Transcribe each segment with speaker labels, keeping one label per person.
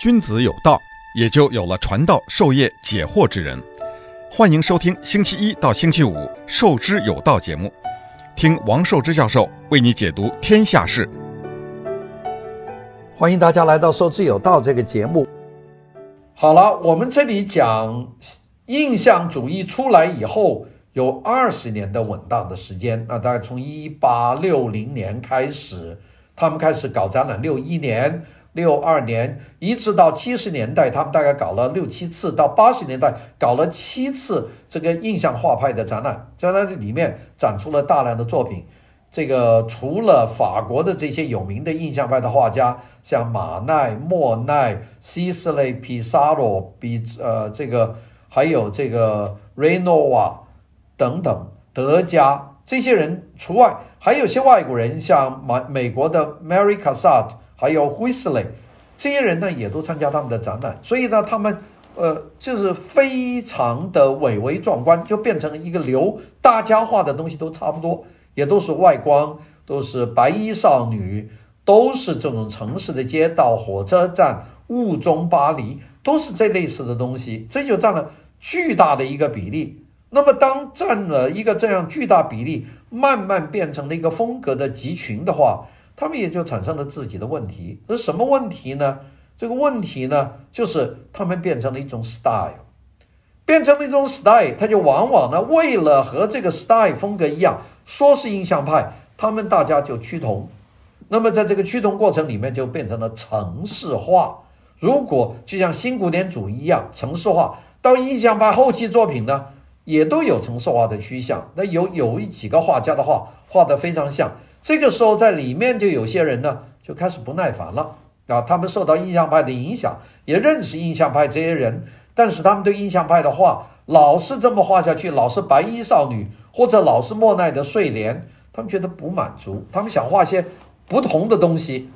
Speaker 1: 君子有道，也就有了传道授业解惑之人。欢迎收听星期一到星期五《授之有道》节目，听王寿之教授为你解读天下事。
Speaker 2: 欢迎大家来到《授之有道》这个节目。好了，我们这里讲印象主义出来以后有二十年的稳当的时间，那大概从一八六零年开始，他们开始搞展览，六一年。六二年一直到七十年代，他们大概搞了六七次；到八十年代搞了七次这个印象画派的展览，在那里面展出了大量的作品。这个除了法国的这些有名的印象派的画家，像马奈、莫奈、西斯雷、皮萨罗、比呃这个还有这个雷诺瓦等等德加这些人除外，还有些外国人，像美美国的 Mary Cassatt。还有 Whistler 这些人呢，也都参加他们的展览，所以呢，他们呃，就是非常的伟伟壮观，就变成了一个流，大家画的东西都差不多，也都是外光，都是白衣少女，都是这种城市的街道、火车站、雾中巴黎，都是这类似的东西，这就占了巨大的一个比例。那么，当占了一个这样巨大比例，慢慢变成了一个风格的集群的话。他们也就产生了自己的问题，那什么问题呢？这个问题呢，就是他们变成了一种 style，变成了一种 style，他就往往呢，为了和这个 style 风格一样，说是印象派，他们大家就趋同。那么在这个趋同过程里面，就变成了城市化。如果就像新古典主义一样城市化，到印象派后期作品呢，也都有城市化的趋向。那有有一几个画家的画画得非常像。这个时候，在里面就有些人呢，就开始不耐烦了啊。他们受到印象派的影响，也认识印象派这些人，但是他们对印象派的画老是这么画下去，老是白衣少女或者老是莫奈的睡莲，他们觉得不满足，他们想画些不同的东西。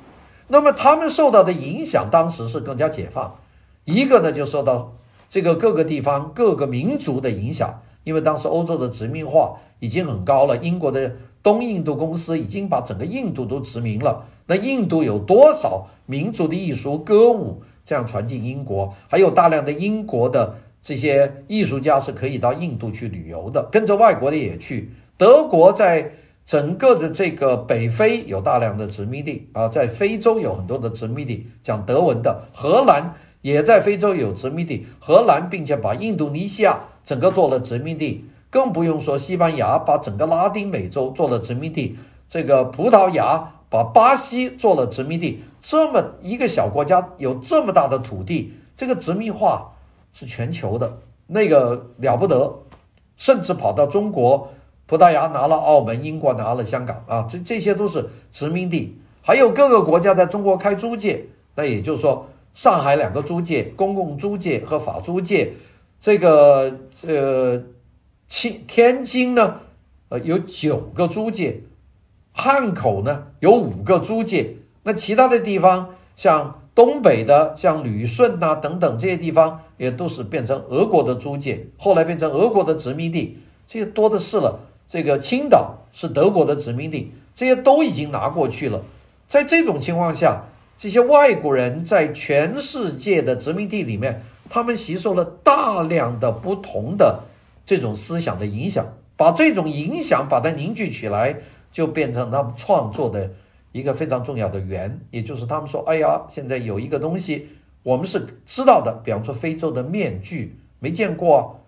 Speaker 2: 那么他们受到的影响，当时是更加解放。一个呢，就受到这个各个地方各个民族的影响，因为当时欧洲的殖民化已经很高了，英国的。东印度公司已经把整个印度都殖民了。那印度有多少民族的艺术歌舞这样传进英国？还有大量的英国的这些艺术家是可以到印度去旅游的，跟着外国的也去。德国在整个的这个北非有大量的殖民地啊，在非洲有很多的殖民地，讲德文的。荷兰也在非洲有殖民地，荷兰并且把印度尼西亚整个做了殖民地。更不用说西班牙把整个拉丁美洲做了殖民地，这个葡萄牙把巴西做了殖民地，这么一个小国家有这么大的土地，这个殖民化是全球的，那个了不得，甚至跑到中国，葡萄牙拿了澳门，英国拿了香港啊，这这些都是殖民地，还有各个国家在中国开租界，那也就是说，上海两个租界，公共租界和法租界，这个呃。清天津呢，呃，有九个租界，汉口呢有五个租界，那其他的地方像东北的，像旅顺呐等等这些地方，也都是变成俄国的租界，后来变成俄国的殖民地，这些多的是了。这个青岛是德国的殖民地，这些都已经拿过去了。在这种情况下，这些外国人在全世界的殖民地里面，他们吸收了大量的不同的。这种思想的影响，把这种影响把它凝聚起来，就变成他们创作的一个非常重要的源。也就是他们说：“哎呀，现在有一个东西，我们是知道的，比方说非洲的面具，没见过。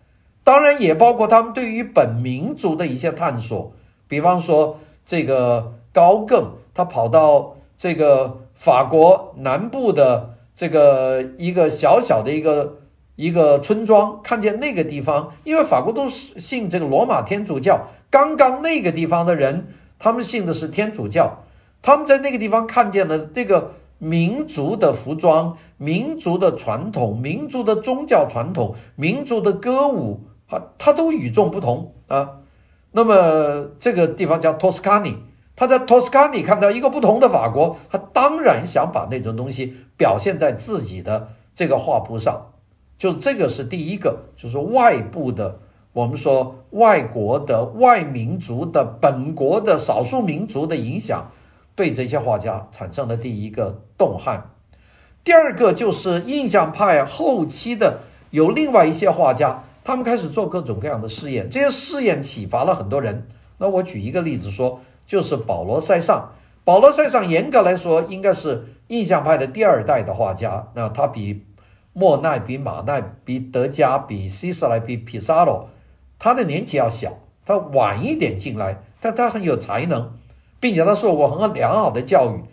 Speaker 2: 当然也包括他们对于本民族的一些探索，比方说这个高更，他跑到这个法国南部的这个一个小小的一个。”一个村庄，看见那个地方，因为法国都是信这个罗马天主教。刚刚那个地方的人，他们信的是天主教。他们在那个地方看见了这个民族的服装、民族的传统、民族的宗教传统、民族的歌舞，啊，它都与众不同啊。那么这个地方叫托斯卡尼，他在托斯卡尼看到一个不同的法国，他当然想把那种东西表现在自己的这个画布上。就这个是第一个，就是外部的，我们说外国的外民族的本国的少数民族的影响，对这些画家产生了第一个动撼。第二个就是印象派后期的有另外一些画家，他们开始做各种各样的试验，这些试验启发了很多人。那我举一个例子说，就是保罗·塞尚。保罗·塞尚严格来说应该是印象派的第二代的画家，那他比莫奈、比马奈、比德加、比西斯莱、比皮萨罗，他的年纪要小，他晚一点进来，但他很有才能，并且他受过很良好的教育。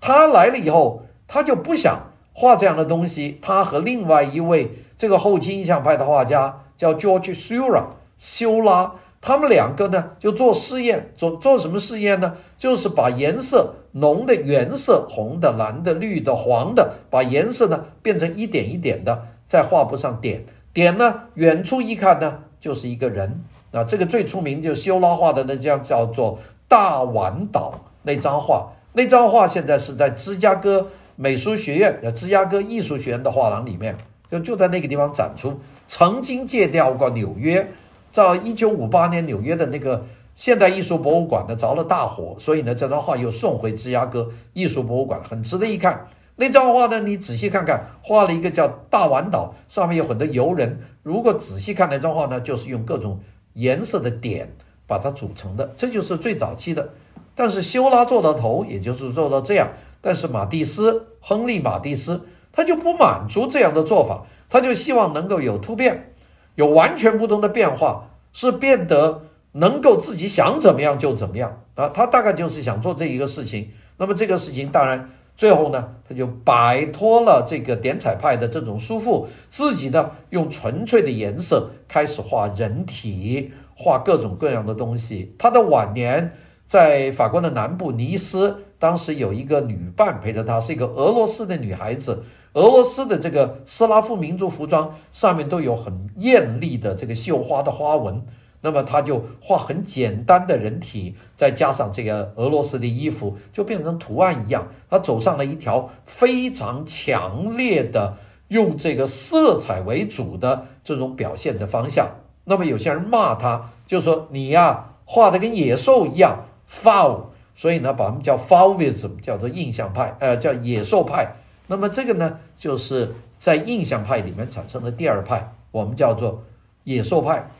Speaker 2: 他来了以后，他就不想。画这样的东西，他和另外一位这个后期印象派的画家叫 George Sura 修拉，他们两个呢就做试验，做做什么试验呢？就是把颜色浓的原色，红的、蓝的、绿的、黄的，把颜色呢变成一点一点的，在画布上点点呢，远处一看呢就是一个人。那这个最出名就是修拉画的那张叫做《大碗岛》那张画，那张画现在是在芝加哥。美术学院，芝加哥艺术学院的画廊里面，就就在那个地方展出。曾经借调过纽约，在一九五八年纽约的那个现代艺术博物馆呢着了大火，所以呢这张画又送回芝加哥艺术博物馆，很值得一看。那张画呢，你仔细看看，画了一个叫大碗岛，上面有很多游人。如果仔细看那张画呢，就是用各种颜色的点把它组成的，这就是最早期的。但是修拉做到头，也就是做到这样。但是马蒂斯，亨利·马蒂斯，他就不满足这样的做法，他就希望能够有突变，有完全不同的变化，是变得能够自己想怎么样就怎么样啊！他大概就是想做这一个事情。那么这个事情当然最后呢，他就摆脱了这个点彩派的这种束缚，自己呢用纯粹的颜色开始画人体，画各种各样的东西。他的晚年在法国的南部尼斯。当时有一个女伴陪着他，是一个俄罗斯的女孩子。俄罗斯的这个斯拉夫民族服装上面都有很艳丽的这个绣花的花纹，那么他就画很简单的人体，再加上这个俄罗斯的衣服，就变成图案一样。他走上了一条非常强烈的用这个色彩为主的这种表现的方向。那么有些人骂他，就说你呀画的跟野兽一样，foul。所以呢，把他们叫 Fauvism，叫做印象派，呃，叫野兽派。那么这个呢，就是在印象派里面产生的第二派，我们叫做野兽派。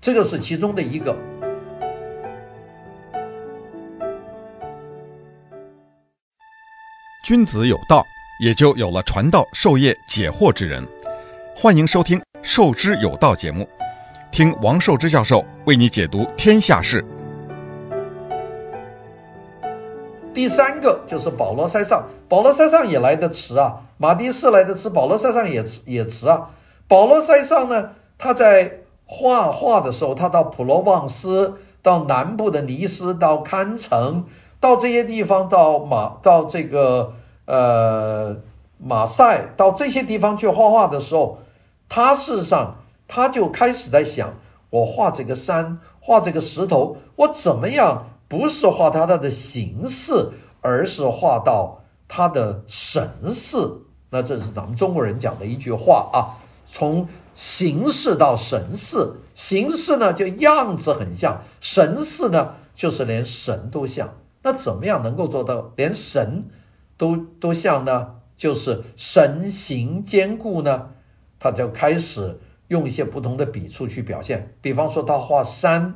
Speaker 2: 这个是其中的一个。
Speaker 1: 君子有道，也就有了传道授业解惑之人。欢迎收听《授之有道》节目，听王寿之教授为你解读天下事。
Speaker 2: 第三个就是保罗·塞尚，保罗·塞尚也来得迟啊，马蒂斯来得迟，保罗·塞尚也迟也迟啊。保罗·塞尚呢，他在画画的时候，他到普罗旺斯，到南部的尼斯，到堪城，到这些地方，到马，到这个呃马赛，到这些地方去画画的时候，他事实上他就开始在想，我画这个山，画这个石头，我怎么样？不是画它的形式，而是画到它的神似。那这是咱们中国人讲的一句话啊，从形式到神似。形式呢，就样子很像；神似呢，就是连神都像。那怎么样能够做到连神都都像呢？就是神形兼顾呢？他就开始用一些不同的笔触去表现。比方说，他画山。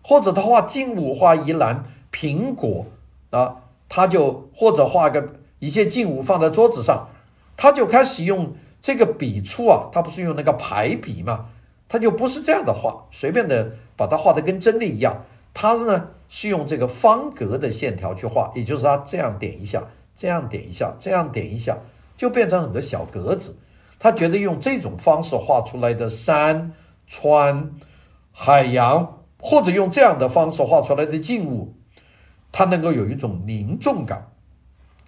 Speaker 2: 或者他画静物，画一篮苹果啊，他就或者画个一些静物放在桌子上，他就开始用这个笔触啊，他不是用那个排笔嘛，他就不是这样的画，随便的把它画的跟真的一样，他呢是用这个方格的线条去画，也就是他这样点一下，这样点一下，这样点一下，就变成很多小格子。他觉得用这种方式画出来的山川海洋。或者用这样的方式画出来的静物，它能够有一种凝重感。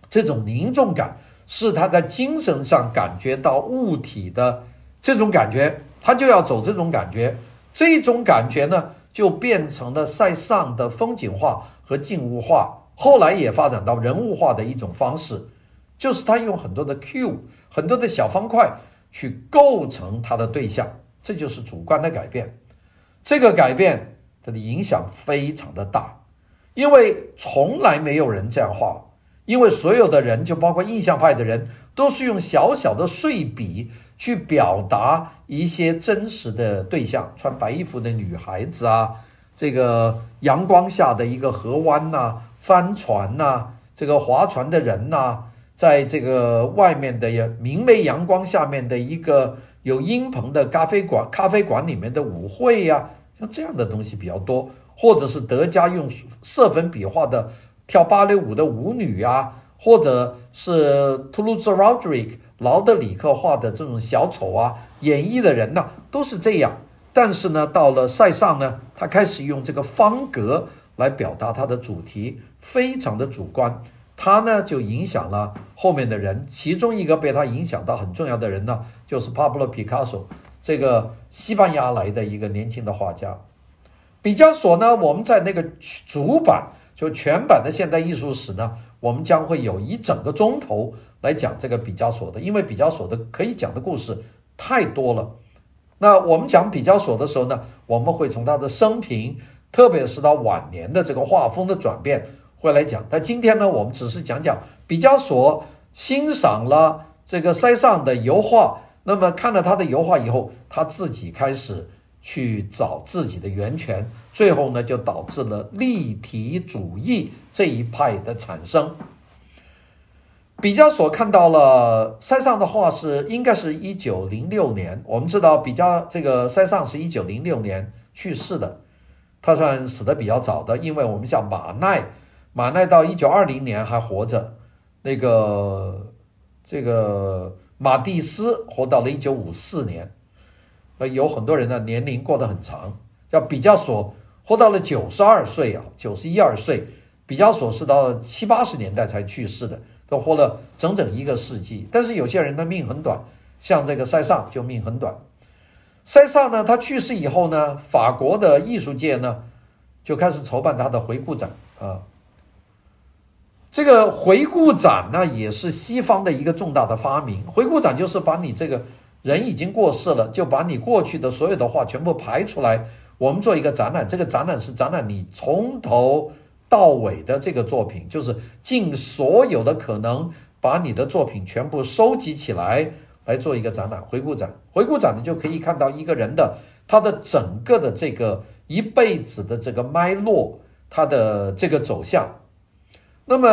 Speaker 2: 这种凝重感是他在精神上感觉到物体的这种感觉，他就要走这种感觉。这种感觉呢，就变成了塞尚的风景画和静物画，后来也发展到人物画的一种方式，就是他用很多的 Q 很多的小方块去构成他的对象，这就是主观的改变。这个改变。它的影响非常的大，因为从来没有人这样画，因为所有的人，就包括印象派的人，都是用小小的碎笔去表达一些真实的对象，穿白衣服的女孩子啊，这个阳光下的一个河湾呐、帆船呐、这个划船的人呐、在这个外面的明媚阳光下面的一个有阴棚的咖啡馆，咖啡馆里面的舞会呀、像这样的东西比较多，或者是德加用色粉笔画的。跳芭蕾舞的舞女啊，或者是图卢兹·劳德里克、劳德里克画的这种小丑啊，演绎的人呢，都是这样。但是呢，到了塞尚呢，他开始用这个方格来表达他的主题，非常的主观。他呢，就影响了后面的人。其中一个被他影响到很重要的人呢，就是帕布罗·皮卡索，这个西班牙来的一个年轻的画家。毕加索呢，我们在那个主板。就全版的现代艺术史呢，我们将会有一整个钟头来讲这个毕加索的，因为毕加索的可以讲的故事太多了。那我们讲毕加索的时候呢，我们会从他的生平，特别是他晚年的这个画风的转变，会来讲。但今天呢，我们只是讲讲毕加索欣赏了这个塞尚的油画，那么看了他的油画以后，他自己开始。去找自己的源泉，最后呢，就导致了立体主义这一派的产生。毕加索看到了塞尚的画是应该是一九零六年，我们知道毕加这个塞尚是一九零六年去世的，他算死的比较早的，因为我们像马奈，马奈到一九二零年还活着，那个这个马蒂斯活到了一九五四年。有很多人呢，年龄过得很长，叫毕加索活到了九十二岁啊，九十一二岁。毕加索是到七八十年代才去世的，都活了整整一个世纪。但是有些人的命很短，像这个塞尚就命很短。塞尚呢，他去世以后呢，法国的艺术界呢就开始筹办他的回顾展啊。这个回顾展呢，也是西方的一个重大的发明。回顾展就是把你这个。人已经过世了，就把你过去的所有的画全部排出来，我们做一个展览。这个展览是展览你从头到尾的这个作品，就是尽所有的可能把你的作品全部收集起来来做一个展览。回顾展，回顾展你就可以看到一个人的他的整个的这个一辈子的这个脉络，他的这个走向。那么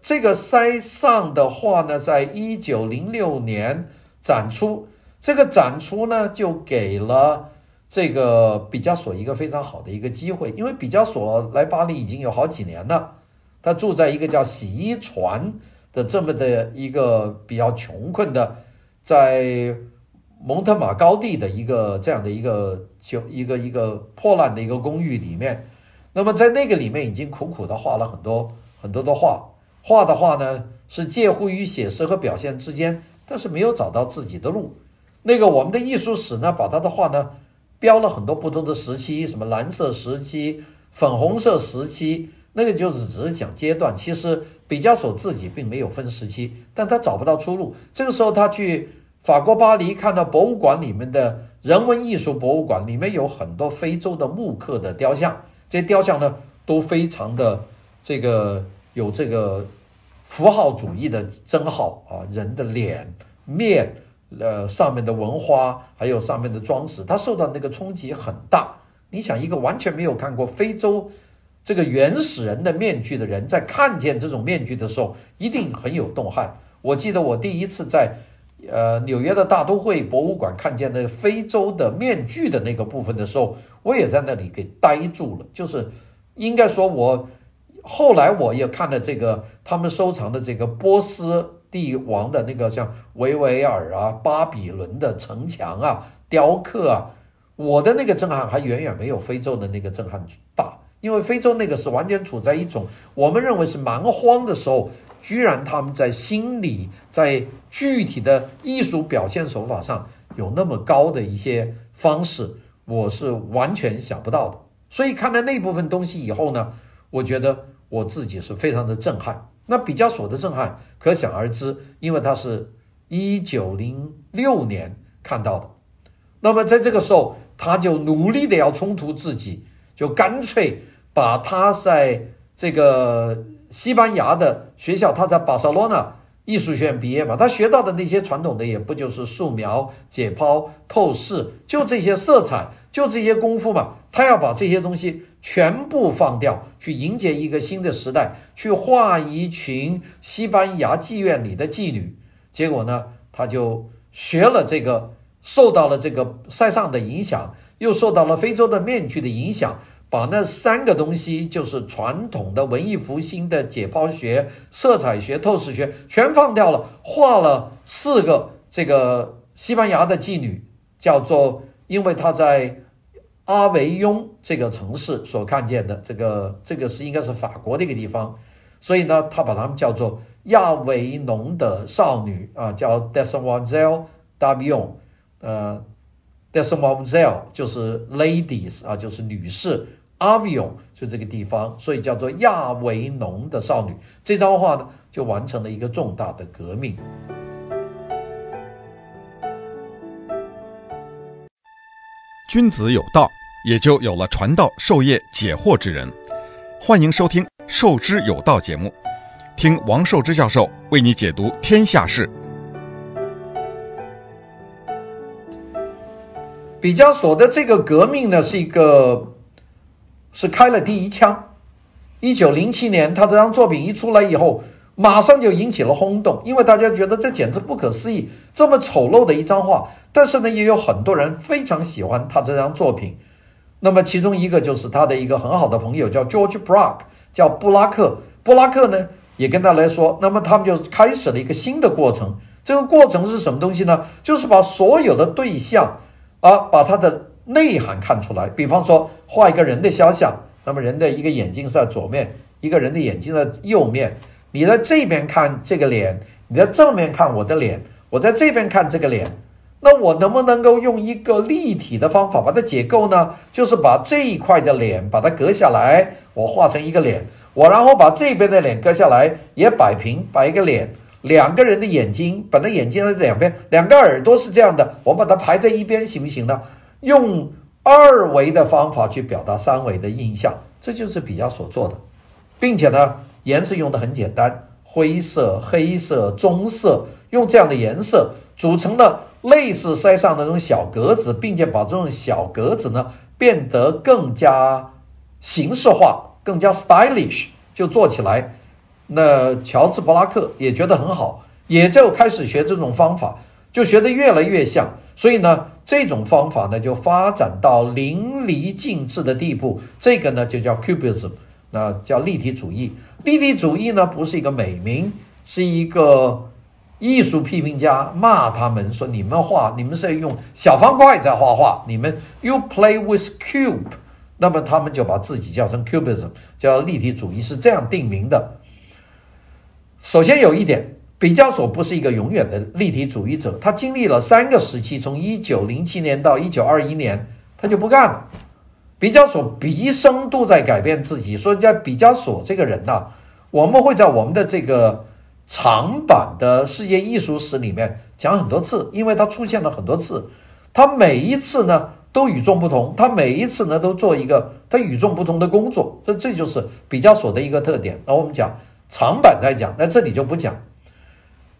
Speaker 2: 这个塞尚的画呢，在一九零六年展出。这个展出呢，就给了这个毕加索一个非常好的一个机会，因为毕加索来巴黎已经有好几年了，他住在一个叫洗衣船的这么的一个比较穷困的，在蒙特马高地的一个这样的一个就一个一个破烂的一个公寓里面，那么在那个里面已经苦苦的画了很多很多的画，画的画呢是介乎于写实和表现之间，但是没有找到自己的路。那个我们的艺术史呢，把他的画呢标了很多不同的时期，什么蓝色时期、粉红色时期，那个就是只是讲阶段。其实毕加索自己并没有分时期，但他找不到出路。这个时候他去法国巴黎，看到博物馆里面的人文艺术博物馆里面有很多非洲的木刻的雕像，这些雕像呢都非常的这个有这个符号主义的称号啊，人的脸面。呃，上面的文花，还有上面的装饰，它受到那个冲击很大。你想，一个完全没有看过非洲这个原始人的面具的人，在看见这种面具的时候，一定很有动撼。我记得我第一次在呃纽约的大都会博物馆看见那非洲的面具的那个部分的时候，我也在那里给呆住了。就是应该说，我后来我也看了这个他们收藏的这个波斯。帝王的那个像维维尔啊、巴比伦的城墙啊、雕刻啊，我的那个震撼还远远没有非洲的那个震撼大，因为非洲那个是完全处在一种我们认为是蛮荒的时候，居然他们在心理、在具体的艺术表现手法上有那么高的一些方式，我是完全想不到的。所以看了那部分东西以后呢，我觉得我自己是非常的震撼。那毕加索的震撼可想而知，因为他是一九零六年看到的。那么在这个时候，他就努力的要冲突自己，就干脆把他在这个西班牙的学校，他在巴塞罗那艺术学院毕业嘛，他学到的那些传统的也不就是素描、解剖、透视，就这些色彩，就这些功夫嘛。他要把这些东西全部放掉，去迎接一个新的时代，去画一群西班牙妓院里的妓女。结果呢，他就学了这个，受到了这个塞尚的影响，又受到了非洲的面具的影响。把那三个东西，就是传统的文艺复兴的解剖学、色彩学、透视学，全放掉了，画了四个这个西班牙的妓女，叫做，因为他在阿维雍这个城市所看见的这个，这个是应该是法国的一个地方，所以呢，他把他们叫做亚维农的少女啊，叫 Demoiselles d'Avignon，呃，Demoiselles 就是 ladies 啊，就是女士。，Avion 就这个地方，所以叫做亚维农的少女。这张画呢，就完成了一个重大的革命。
Speaker 1: 君子有道，也就有了传道授业解惑之人。欢迎收听《授之有道》节目，听王寿之教授为你解读天下事。
Speaker 2: 毕加索的这个革命呢，是一个。是开了第一枪。一九零七年，他这张作品一出来以后，马上就引起了轰动，因为大家觉得这简直不可思议，这么丑陋的一张画。但是呢，也有很多人非常喜欢他这张作品。那么其中一个就是他的一个很好的朋友，叫 George Braque，叫布拉克。布拉克呢，也跟他来说，那么他们就开始了一个新的过程。这个过程是什么东西呢？就是把所有的对象啊，把他的。内涵看出来，比方说画一个人的肖像，那么人的一个眼睛是在左面，一个人的眼睛在右面。你在这边看这个脸，你在正面看我的脸，我在这边看这个脸，那我能不能够用一个立体的方法把它解构呢？就是把这一块的脸把它割下来，我画成一个脸，我然后把这边的脸割下来也摆平，摆一个脸，两个人的眼睛，把那眼睛的两边，两个耳朵是这样的，我把它排在一边，行不行呢？用二维的方法去表达三维的印象，这就是毕加索做的，并且呢，颜色用的很简单，灰色、黑色、棕色，用这样的颜色组成了类似塞尚那种小格子，并且把这种小格子呢变得更加形式化、更加 stylish，就做起来。那乔治·布拉克也觉得很好，也就开始学这种方法，就学得越来越像。所以呢，这种方法呢就发展到淋漓尽致的地步。这个呢就叫 Cubism，那叫立体主义。立体主义呢不是一个美名，是一个艺术批评家骂他们说：“你们画，你们是用小方块在画画，你们 You play with cube。”那么他们就把自己叫成 Cubism，叫立体主义，是这样定名的。首先有一点。毕加索不是一个永远的立体主义者，他经历了三个时期，从一九零七年到一九二一年，他就不干了。毕加索毕生都在改变自己，所以在毕加索这个人呢，我们会在我们的这个长版的世界艺术史里面讲很多次，因为他出现了很多次，他每一次呢都与众不同，他每一次呢都做一个他与众不同的工作，这这就是毕加索的一个特点。那我们讲长版再讲，那这里就不讲。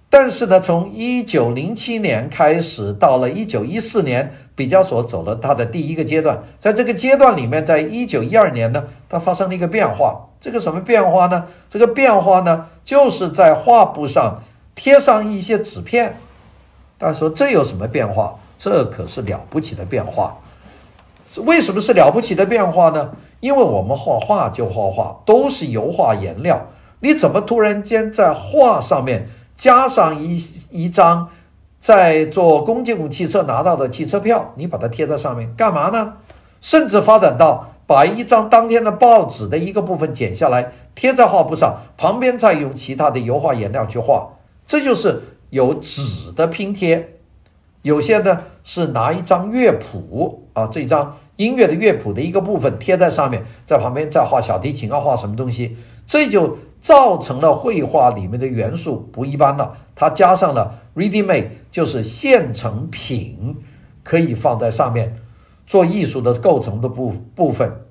Speaker 2: 但是呢，从一九零七年开始，到了一九一四年，毕加索走了他的第一个阶段。在这个阶段里面，在一九一二年呢，他发生了一个变化。这个什么变化呢？这个变化呢，就是在画布上贴上一些纸片。大家说这有什么变化？这可是了不起的变化。为什么是了不起的变化呢？因为我们画画就画画，都是油画颜料。你怎么突然间在画上面？加上一一张在坐公共汽车拿到的汽车票，你把它贴在上面干嘛呢？甚至发展到把一张当天的报纸的一个部分剪下来贴在画布上，旁边再用其他的油画颜料去画，这就是有纸的拼贴。有些呢是拿一张乐谱啊，这张音乐的乐谱的一个部分贴在上面，在旁边再画小提琴啊，画什么东西，这就。造成了绘画里面的元素不一般了，它加上了 ready-made，就是现成品，可以放在上面做艺术的构成的部部分，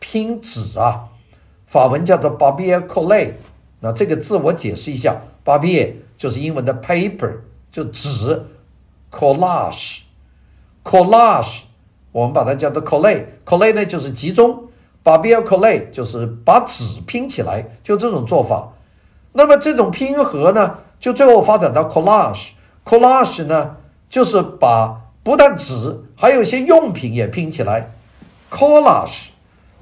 Speaker 2: 拼纸啊，法文叫做 b a b i e r collé，那这个字我解释一下 b a b i e r 就是英文的 paper，就纸，collage，collage，我们把它叫做 coller，coller 呢就是集中，papier coller 就是把纸拼起来，就这种做法。那么这种拼合呢，就最后发展到 collage，collage 呢就是把不但纸，还有一些用品也拼起来，collage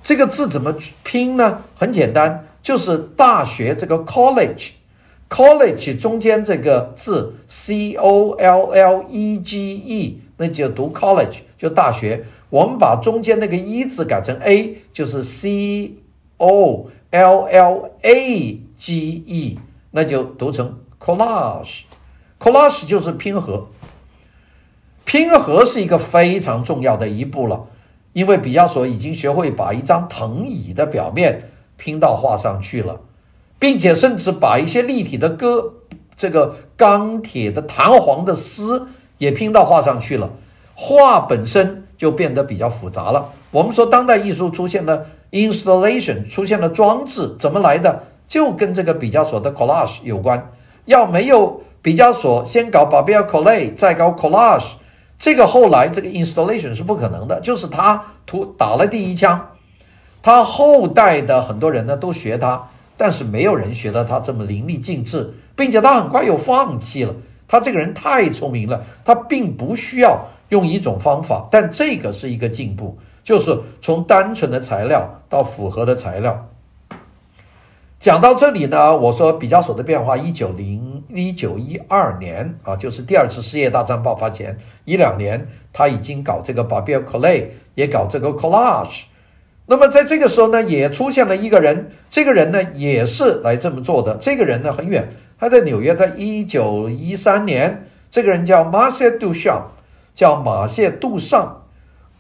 Speaker 2: 这个字怎么拼呢？很简单。就是大学这个 college，college 中间这个字 c o l l e g e，那就读 college 就大学。我们把中间那个一字改成 a，就是 c o l l a g e，那就读成 collage。collage 就是拼合，拼合是一个非常重要的一步了，因为毕加索已经学会把一张藤椅的表面。拼到画上去了，并且甚至把一些立体的歌，这个钢铁的弹簧的丝也拼到画上去了。画本身就变得比较复杂了。我们说当代艺术出现了 installation，出现了装置，怎么来的？就跟这个毕加索的 collage 有关。要没有毕加索先搞 Papier-Collé，再搞 collage，这个后来这个 installation 是不可能的。就是他涂打了第一枪。他后代的很多人呢都学他，但是没有人学得他这么淋漓尽致，并且他很快又放弃了。他这个人太聪明了，他并不需要用一种方法，但这个是一个进步，就是从单纯的材料到复合的材料。讲到这里呢，我说毕加索的变化，一九零一九一二年啊，就是第二次世界大战爆发前一两年，他已经搞这个 Barbier Clay 也搞这个 collage。那么在这个时候呢，也出现了一个人，这个人呢也是来这么做的。这个人呢很远，他在纽约，在一九一三年，这个人叫马谢杜尚，叫马谢杜尚。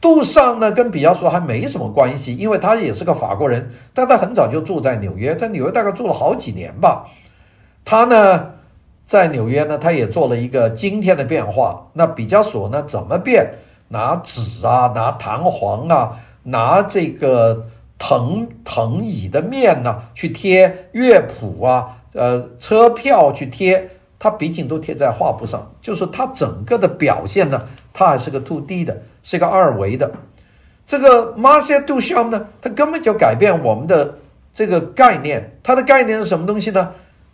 Speaker 2: 杜尚呢跟毕加索还没什么关系，因为他也是个法国人，但他很早就住在纽约，在纽约大概住了好几年吧。他呢在纽约呢，他也做了一个惊天的变化。那毕加索呢怎么变？拿纸啊，拿弹簧啊。拿这个藤藤椅的面呢，去贴乐谱啊，呃，车票去贴，它毕竟都贴在画布上，就是它整个的表现呢，它还是个 2D 的，是个二维的。这个 Marcel Duchamp 呢，它根本就改变我们的这个概念。它的概念是什么东西呢？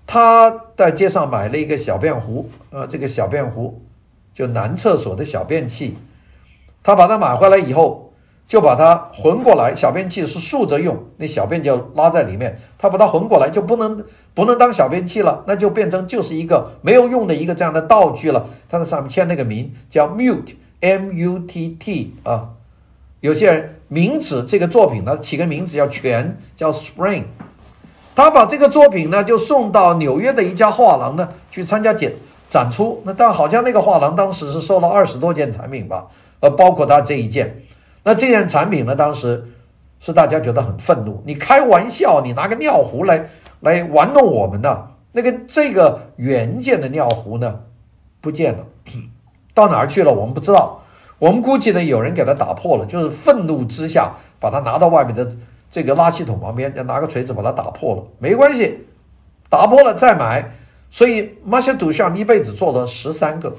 Speaker 2: 他在街上买了一个小便壶，呃，这个小便壶就男厕所的小便器，他把它买回来以后。就把它混过来，小便器是竖着用，那小便就拉在里面。他把它混过来，就不能不能当小便器了，那就变成就是一个没有用的一个这样的道具了。他在上面签那个名叫 Mute，M-U-T-T 啊。有些人名字这个作品呢，起个名字叫泉，叫 Spring。他把这个作品呢，就送到纽约的一家画廊呢去参加展展出。那但好像那个画廊当时是收了二十多件产品吧，呃，包括他这一件。那这件产品呢，当时是大家觉得很愤怒。你开玩笑，你拿个尿壶来来玩弄我们呢？那个这个原件的尿壶呢，不见了，到哪儿去了？我们不知道。我们估计呢，有人给它打破了，就是愤怒之下把它拿到外面的这个垃圾桶旁边，要拿个锤子把它打破了。没关系，打破了再买。所以马歇杜尚一辈子做了十三个，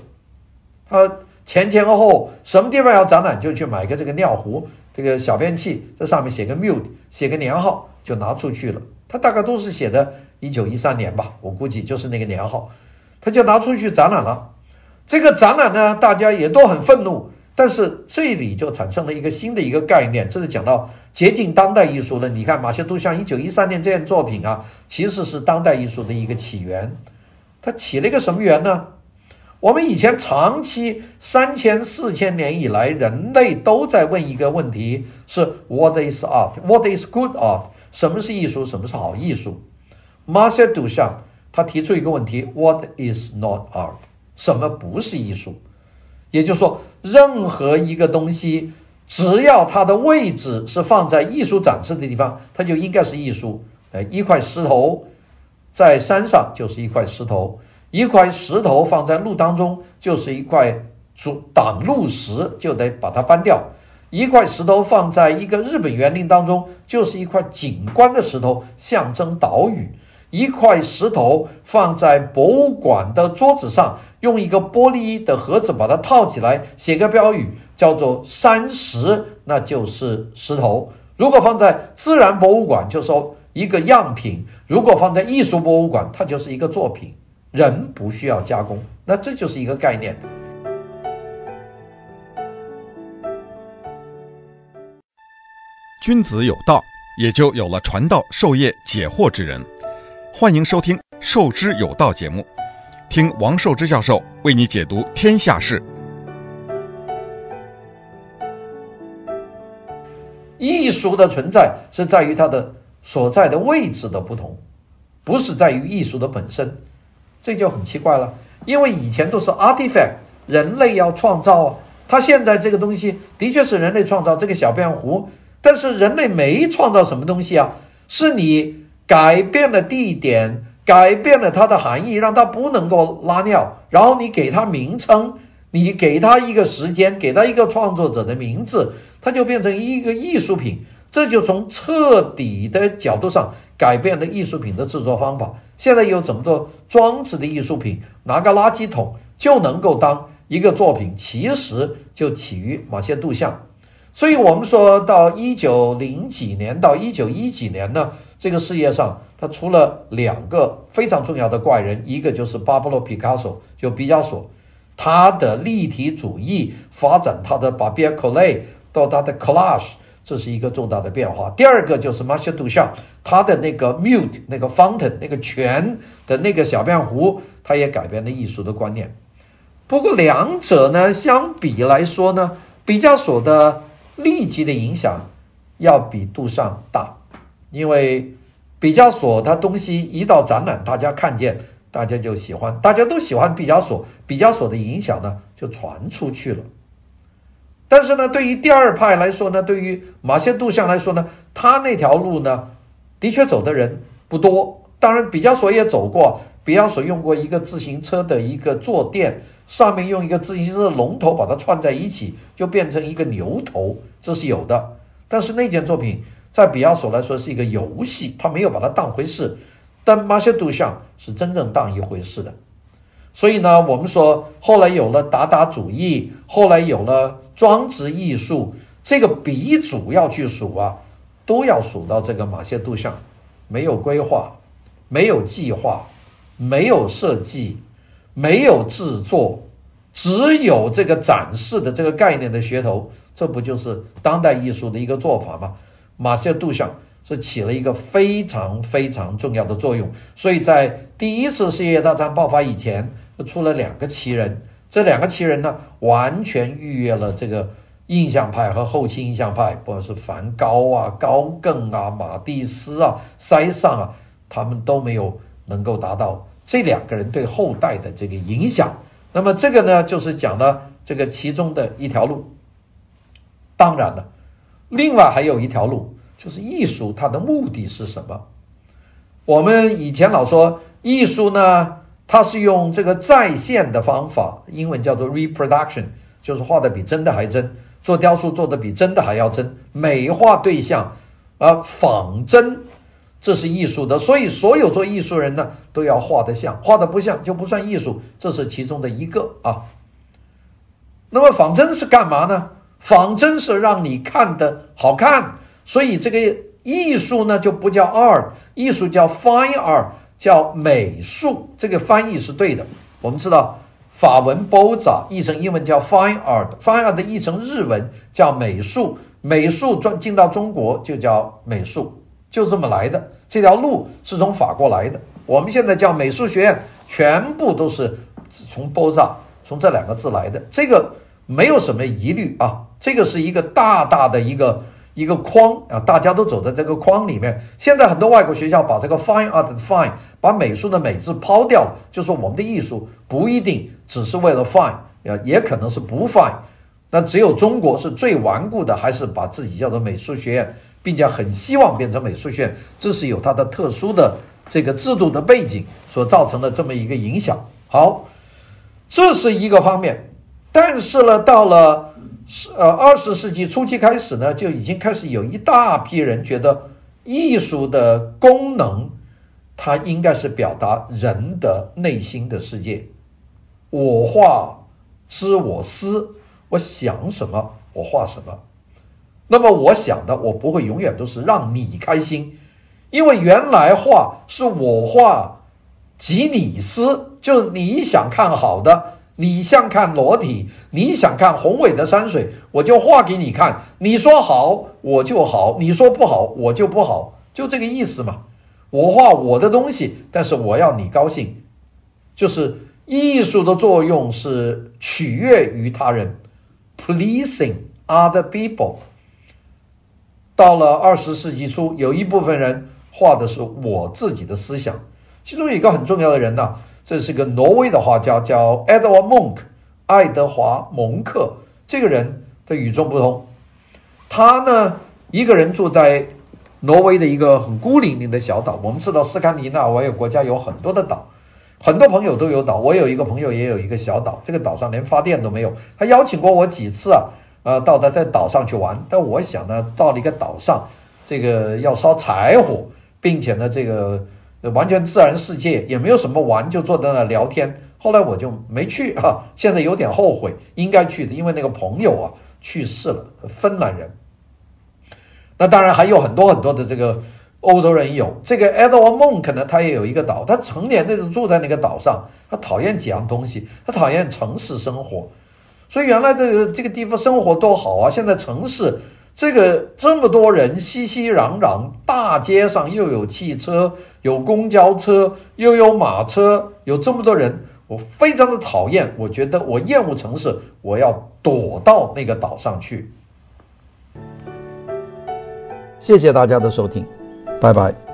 Speaker 2: 他。前前后后什么地方要展览，就去买个这个尿壶，这个小便器，这上面写个 Mute，写个年号就拿出去了。他大概都是写的一九一三年吧，我估计就是那个年号，他就拿出去展览了。这个展览呢，大家也都很愤怒，但是这里就产生了一个新的一个概念，这是讲到接近当代艺术了。你看马歇杜像一九一三年这件作品啊，其实是当代艺术的一个起源。它起了一个什么源呢？我们以前长期三千四千年以来，人类都在问一个问题：是 What is art? What is good art? 什么是艺术？什么是好艺术？Marcel Duchamp 他提出一个问题：What is not art? 什么不是艺术？也就是说，任何一个东西，只要它的位置是放在艺术展示的地方，它就应该是艺术。哎，一块石头在山上就是一块石头。一块石头放在路当中，就是一块阻挡路石，就得把它搬掉。一块石头放在一个日本园林当中，就是一块景观的石头，象征岛屿。一块石头放在博物馆的桌子上，用一个玻璃的盒子把它套起来，写个标语叫做“山石”，那就是石头。如果放在自然博物馆，就说一个样品；如果放在艺术博物馆，它就是一个作品。人不需要加工，那这就是一个概念。
Speaker 1: 君子有道，也就有了传道授业解惑之人。欢迎收听《授之有道》节目，听王寿之教授为你解读天下事。
Speaker 2: 艺术的存在是在于它的所在的位置的不同，不是在于艺术的本身，这就很奇怪了。因为以前都是 artifact，人类要创造啊，它现在这个东西的确是人类创造这个小便壶，但是人类没创造什么东西啊，是你。改变了地点，改变了它的含义，让它不能够拉尿。然后你给它名称，你给它一个时间，给它一个创作者的名字，它就变成一个艺术品。这就从彻底的角度上改变了艺术品的制作方法。现在有这么多装置的艺术品，拿个垃圾桶就能够当一个作品，其实就起于马歇杜像。所以我们说到一九零几年到一九一几年呢。这个世界上，他出了两个非常重要的怪人，一个就是巴勃罗·皮卡索，就毕加索，他的立体主义发展，他的巴比尔·科雷到他的 collage，这是一个重大的变化。第二个就是马歇·杜尚，他的那个 mute 那个 fountain 那个泉的那个小便壶，他也改变了艺术的观念。不过两者呢，相比来说呢，毕加索的立即的影响要比杜尚大。因为毕加索他东西一到展览，大家看见，大家就喜欢，大家都喜欢毕加索，毕加索的影响呢就传出去了。但是呢，对于第二派来说呢，对于马歇杜像来说呢，他那条路呢，的确走的人不多。当然，毕加索也走过，毕加索用过一个自行车的一个坐垫，上面用一个自行车的龙头把它串在一起，就变成一个牛头，这是有的。但是那件作品。在毕加索来说是一个游戏，他没有把它当回事，但马歇杜像是真正当一回事的。所以呢，我们说后来有了达达主义，后来有了装置艺术，这个鼻祖要去数啊，都要数到这个马歇杜像，没有规划，没有计划，没有设计，没有制作，只有这个展示的这个概念的噱头，这不就是当代艺术的一个做法吗？马歇杜像是起了一个非常非常重要的作用，所以在第一次世界大战爆发以前，就出了两个奇人。这两个奇人呢，完全逾越了这个印象派和后期印象派，不管是梵高啊、高更啊、马蒂斯啊、塞尚啊，他们都没有能够达到这两个人对后代的这个影响。那么这个呢，就是讲了这个其中的一条路。当然了。另外还有一条路，就是艺术，它的目的是什么？我们以前老说艺术呢，它是用这个再现的方法，英文叫做 reproduction，就是画的比真的还真，做雕塑做的比真的还要真，美化对象，啊仿真，这是艺术的。所以所有做艺术人呢，都要画得像，画得不像就不算艺术，这是其中的一个啊。那么仿真是干嘛呢？仿真是让你看得好看，所以这个艺术呢就不叫 art，艺术叫 fine art，叫美术。这个翻译是对的。我们知道法文 b o z a 译成英文叫 fine art，fine art 译成日文叫美术，美术转进到中国就叫美术，就这么来的。这条路是从法国来的。我们现在叫美术学院，全部都是从 b o z a 从这两个字来的。这个。没有什么疑虑啊，这个是一个大大的一个一个框啊，大家都走在这个框里面。现在很多外国学校把这个 fine art fine，把美术的美字抛掉了，就说我们的艺术不一定只是为了 fine，也可能是不 fine。那只有中国是最顽固的，还是把自己叫做美术学院，并且很希望变成美术学院，这是有它的特殊的这个制度的背景所造成的这么一个影响。好，这是一个方面。但是呢，到了是呃二十世纪初期开始呢，就已经开始有一大批人觉得艺术的功能，它应该是表达人的内心的世界。我画知我思，我想什么，我画什么。那么我想的，我不会永远都是让你开心，因为原来画是我画即你思，就是你想看好的，你想看裸体，你想看宏伟的山水，我就画给你看。你说好，我就好；你说不好，我就不好，就这个意思嘛。我画我的东西，但是我要你高兴，就是艺术的作用是取悦于他人，pleasing other people。到了二十世纪初，有一部分人画的是我自己的思想，其中有一个很重要的人呢，这是个挪威的画家，叫 Edvard Munch，爱德华·蒙克。这个人的与众不同，他呢一个人住在。挪威的一个很孤零零的小岛，我们知道斯堪的纳维亚国家有很多的岛，很多朋友都有岛。我有一个朋友也有一个小岛，这个岛上连发电都没有。他邀请过我几次啊，呃，到他在岛上去玩。但我想呢，到了一个岛上，这个要烧柴火，并且呢，这个完全自然世界也没有什么玩，就坐在那聊天。后来我就没去 啊，现在有点后悔，应该去的，因为那个朋友啊去世了，芬兰人。那当然还有很多很多的这个欧洲人有这个 Edvard Munch 呢，他也有一个岛，他成年那种住在那个岛上，他讨厌几样东西，他讨厌城市生活，所以原来这个这个地方生活多好啊，现在城市这个这么多人熙熙攘攘，大街上又有汽车，有公交车，又有马车，有这么多人，我非常的讨厌，我觉得我厌恶城市，我要躲到那个岛上去。谢谢大家的收听，拜拜。